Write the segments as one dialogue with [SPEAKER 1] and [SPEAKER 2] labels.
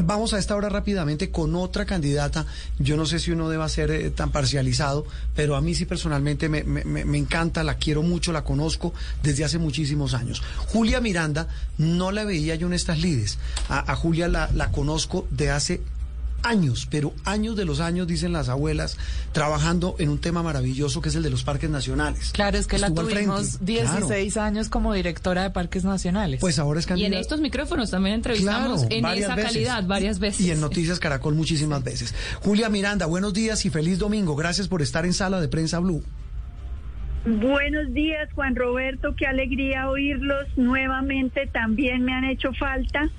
[SPEAKER 1] Vamos a esta hora rápidamente con otra candidata. Yo no sé si uno deba ser eh, tan parcializado, pero a mí sí personalmente me, me, encanta, la quiero mucho, la conozco desde hace muchísimos años. Julia Miranda, no la veía yo en estas lides. A, Julia la, la conozco de hace años, pero años de los años, dicen las abuelas, trabajando en un tema maravilloso que es el de los parques nacionales.
[SPEAKER 2] Claro, es que la tuvimos 16 años como directora de parques nacionales.
[SPEAKER 1] Pues ahora es candidata.
[SPEAKER 2] Y en estos micrófonos también entrevistamos en esa calidad varias veces.
[SPEAKER 1] Y en Noticias Caracol muchísimas veces. Julia Miranda, buenos días y feliz domingo. Gracias por estar en Sala de Prensa Blue.
[SPEAKER 3] Buenos días, Juan Roberto. Qué alegría oírlos nuevamente. También me han hecho falta.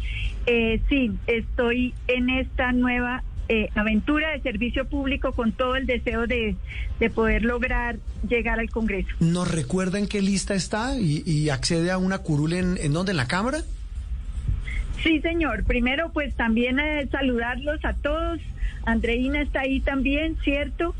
[SPEAKER 3] Eh, sí, estoy en esta nueva eh, aventura de servicio público con todo el deseo de, poder lograr llegar al Congreso.
[SPEAKER 1] ¿Nos recuerda en qué lista está y, accede a una curul en, en dónde? ¿En la Cámara?
[SPEAKER 3] Sí, señor. Primero, pues también eh, saludarlos a todos. Andreina está ahí también, ¿cierto?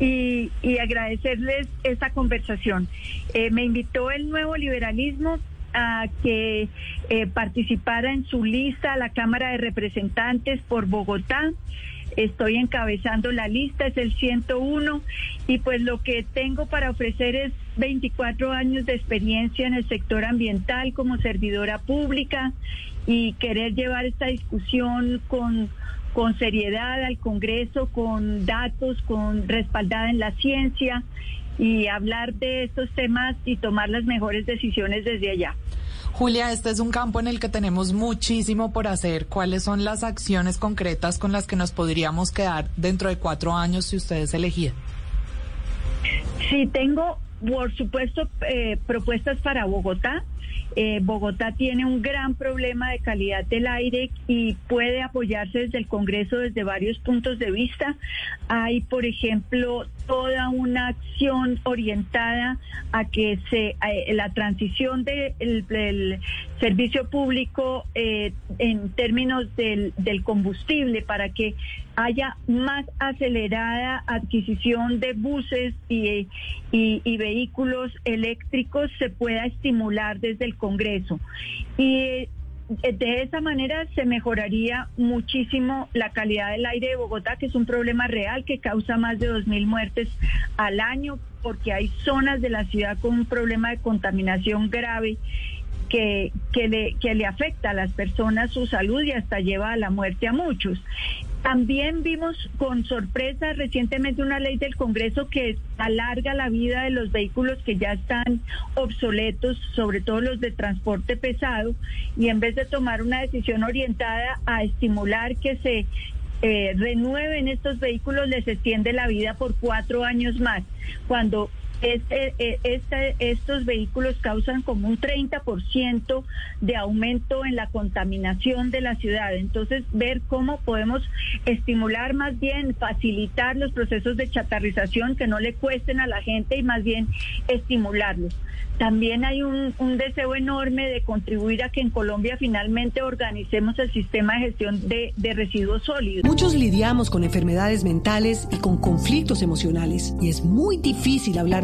[SPEAKER 3] Y, agradecerles esta conversación. Eh, me invitó el nuevo liberalismo a que eh, participara en su lista a la Cámara de Representantes por Bogotá. Estoy encabezando la lista, es el 101, y pues lo que tengo para ofrecer es 24 años de experiencia en el sector ambiental como servidora pública y querer llevar esta discusión con con seriedad al Congreso, con datos, con respaldada en la ciencia y hablar de estos temas y tomar las mejores decisiones desde allá.
[SPEAKER 2] Julia, este es un campo en el que tenemos muchísimo por hacer. ¿Cuáles son las acciones concretas con las que nos podríamos quedar dentro de cuatro años si ustedes elegían?
[SPEAKER 3] Sí, tengo, por supuesto, eh, propuestas para Bogotá. Eh, Bogotá tiene un gran problema de calidad del aire y puede apoyarse desde el Congreso desde varios puntos de vista. Hay, por ejemplo, toda una acción orientada a que se eh, la transición del servicio público eh, en términos del, combustible para que haya más acelerada adquisición de buses y, y, vehículos eléctricos se pueda estimular desde el Congreso. Y de esa manera se mejoraría muchísimo la calidad del aire de Bogotá, que es un problema real que causa más de 2.000 muertes al año, porque hay zonas de la ciudad con un problema de contaminación grave que, le, que le afecta a las personas su salud y hasta lleva a la muerte a muchos. También vimos con sorpresa recientemente una ley del Congreso que alarga la vida de los vehículos que ya están obsoletos, sobre todo los de transporte pesado, y en vez de tomar una decisión orientada a estimular que se eh, renueven estos vehículos, les extiende la vida por cuatro años más, cuando este, eh, este, estos vehículos causan como un 30% de aumento en la contaminación de la ciudad. Entonces, ver cómo podemos estimular más bien, facilitar los procesos de chatarrización que no le cuesten a la gente y más bien estimularlos. También hay un, deseo enorme de contribuir a que en Colombia finalmente organicemos el sistema de gestión de, de residuos sólidos.
[SPEAKER 4] Muchos lidiamos con enfermedades mentales y con conflictos emocionales y es muy difícil hablar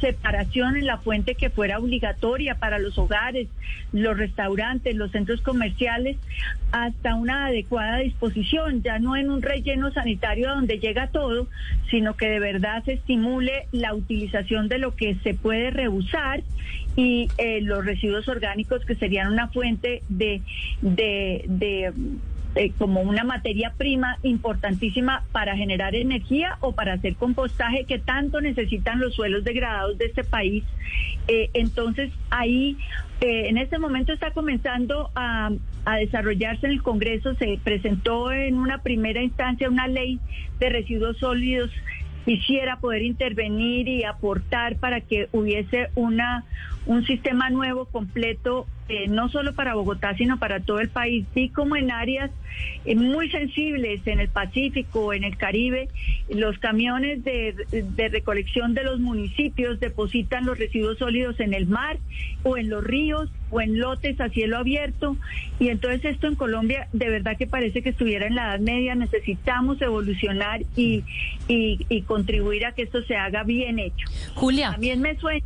[SPEAKER 3] separación en la fuente que fuera obligatoria para los hogares, los restaurantes, los centros comerciales, hasta una adecuada disposición, ya no en un relleno sanitario donde llega todo, sino que de verdad se estimule la utilización de lo que se puede rehusar y eh, los residuos orgánicos que serían una fuente de eh, como una materia prima importantísima para generar energía o para hacer compostaje que tanto necesitan los suelos degradados de este país. Eh, entonces ahí eh, en este momento está comenzando a, a, desarrollarse en el Congreso, se presentó en una primera instancia una ley de residuos sólidos quisiera poder intervenir y aportar para que hubiese una un sistema nuevo completo eh, no solo para Bogotá, sino para todo el país, sí como en áreas eh, muy sensibles, en el Pacífico, en el Caribe, los camiones de, de, recolección de los municipios depositan los residuos sólidos en el mar o en los ríos o en lotes a cielo abierto. Y entonces esto en Colombia de verdad que parece que estuviera en la Edad Media. Necesitamos evolucionar y, y, y contribuir a que esto se haga bien hecho.
[SPEAKER 5] Julia.
[SPEAKER 3] También me suena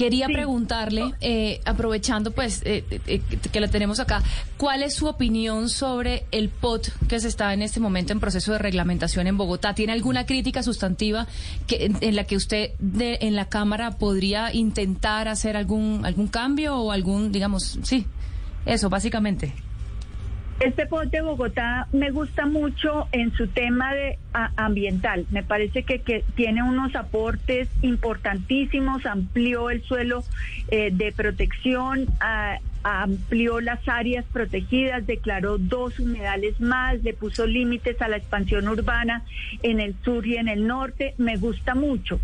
[SPEAKER 5] Quería preguntarle, eh, aprovechando pues eh, eh, que la tenemos acá, ¿cuál es su opinión sobre el POT que se está en este momento en proceso de reglamentación en Bogotá? ¿Tiene alguna crítica sustantiva que, en, la que usted de, en la Cámara podría intentar hacer algún, algún cambio o algún, digamos, sí, eso básicamente?
[SPEAKER 3] Este POT de Bogotá me gusta mucho en su tema de ambiental. Me parece que, que, tiene unos aportes importantísimos, amplió el suelo eh, de protección, a, amplió las áreas protegidas, declaró dos humedales más, le puso límites a la expansión urbana en el sur y en el norte. Me gusta mucho.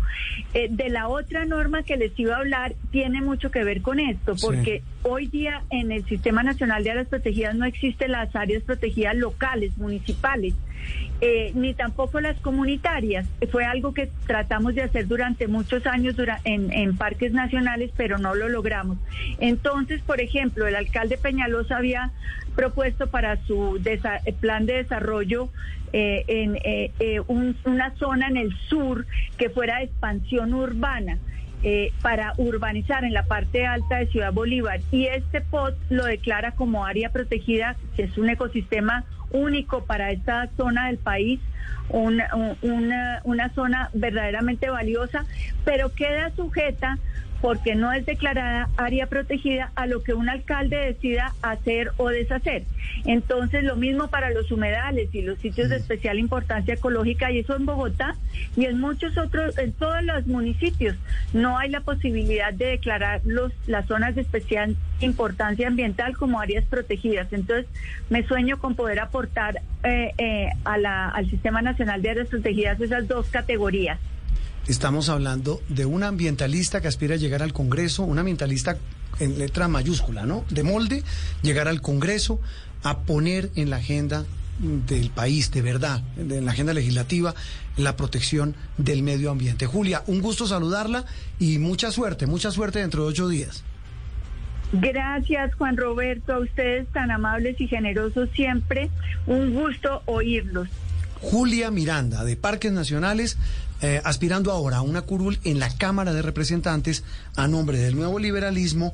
[SPEAKER 3] Eh, de la otra norma que les iba a hablar, tiene mucho que ver con esto, porque sí. hoy día en el Sistema Nacional de Áreas Protegidas no existen las áreas protegidas locales, municipales. Eh, ni tampoco las comunitarias. Fue algo que tratamos de hacer durante muchos años dura, en, parques nacionales, pero no lo logramos. Entonces, por ejemplo, el alcalde Peñalosa había propuesto para su plan de desarrollo eh, en eh, eh, un, una zona en el sur que fuera de expansión urbana. Para urbanizar en la parte alta de Ciudad Bolívar y este POT lo declara como área protegida, que es un ecosistema único para esta zona del país, una, una, zona verdaderamente valiosa, pero queda sujeta porque no es declarada área protegida a lo que un alcalde decida hacer o deshacer. Entonces, lo mismo para los humedales y los sitios de especial importancia ecológica, y eso en Bogotá y en muchos otros, en todos los municipios, no hay la posibilidad de declarar los, las zonas de especial importancia ambiental como áreas protegidas. Entonces, me sueño con poder aportar eh, eh, a la, al Sistema Nacional de Áreas Protegidas esas dos categorías.
[SPEAKER 1] Estamos hablando de un ambientalista que aspira a llegar al Congreso, un ambientalista en letra mayúscula, ¿no? De molde, llegar al Congreso a poner en la agenda del país, de verdad, en la agenda legislativa, la protección del medio ambiente. Julia, un gusto saludarla y mucha suerte, mucha suerte dentro de ocho días.
[SPEAKER 3] Gracias, Juan Roberto, a ustedes tan amables y generosos siempre. Un gusto oírlos.
[SPEAKER 1] Julia Miranda, de Parques Nacionales, eh, aspirando ahora a una curul en la Cámara de Representantes a nombre del nuevo liberalismo.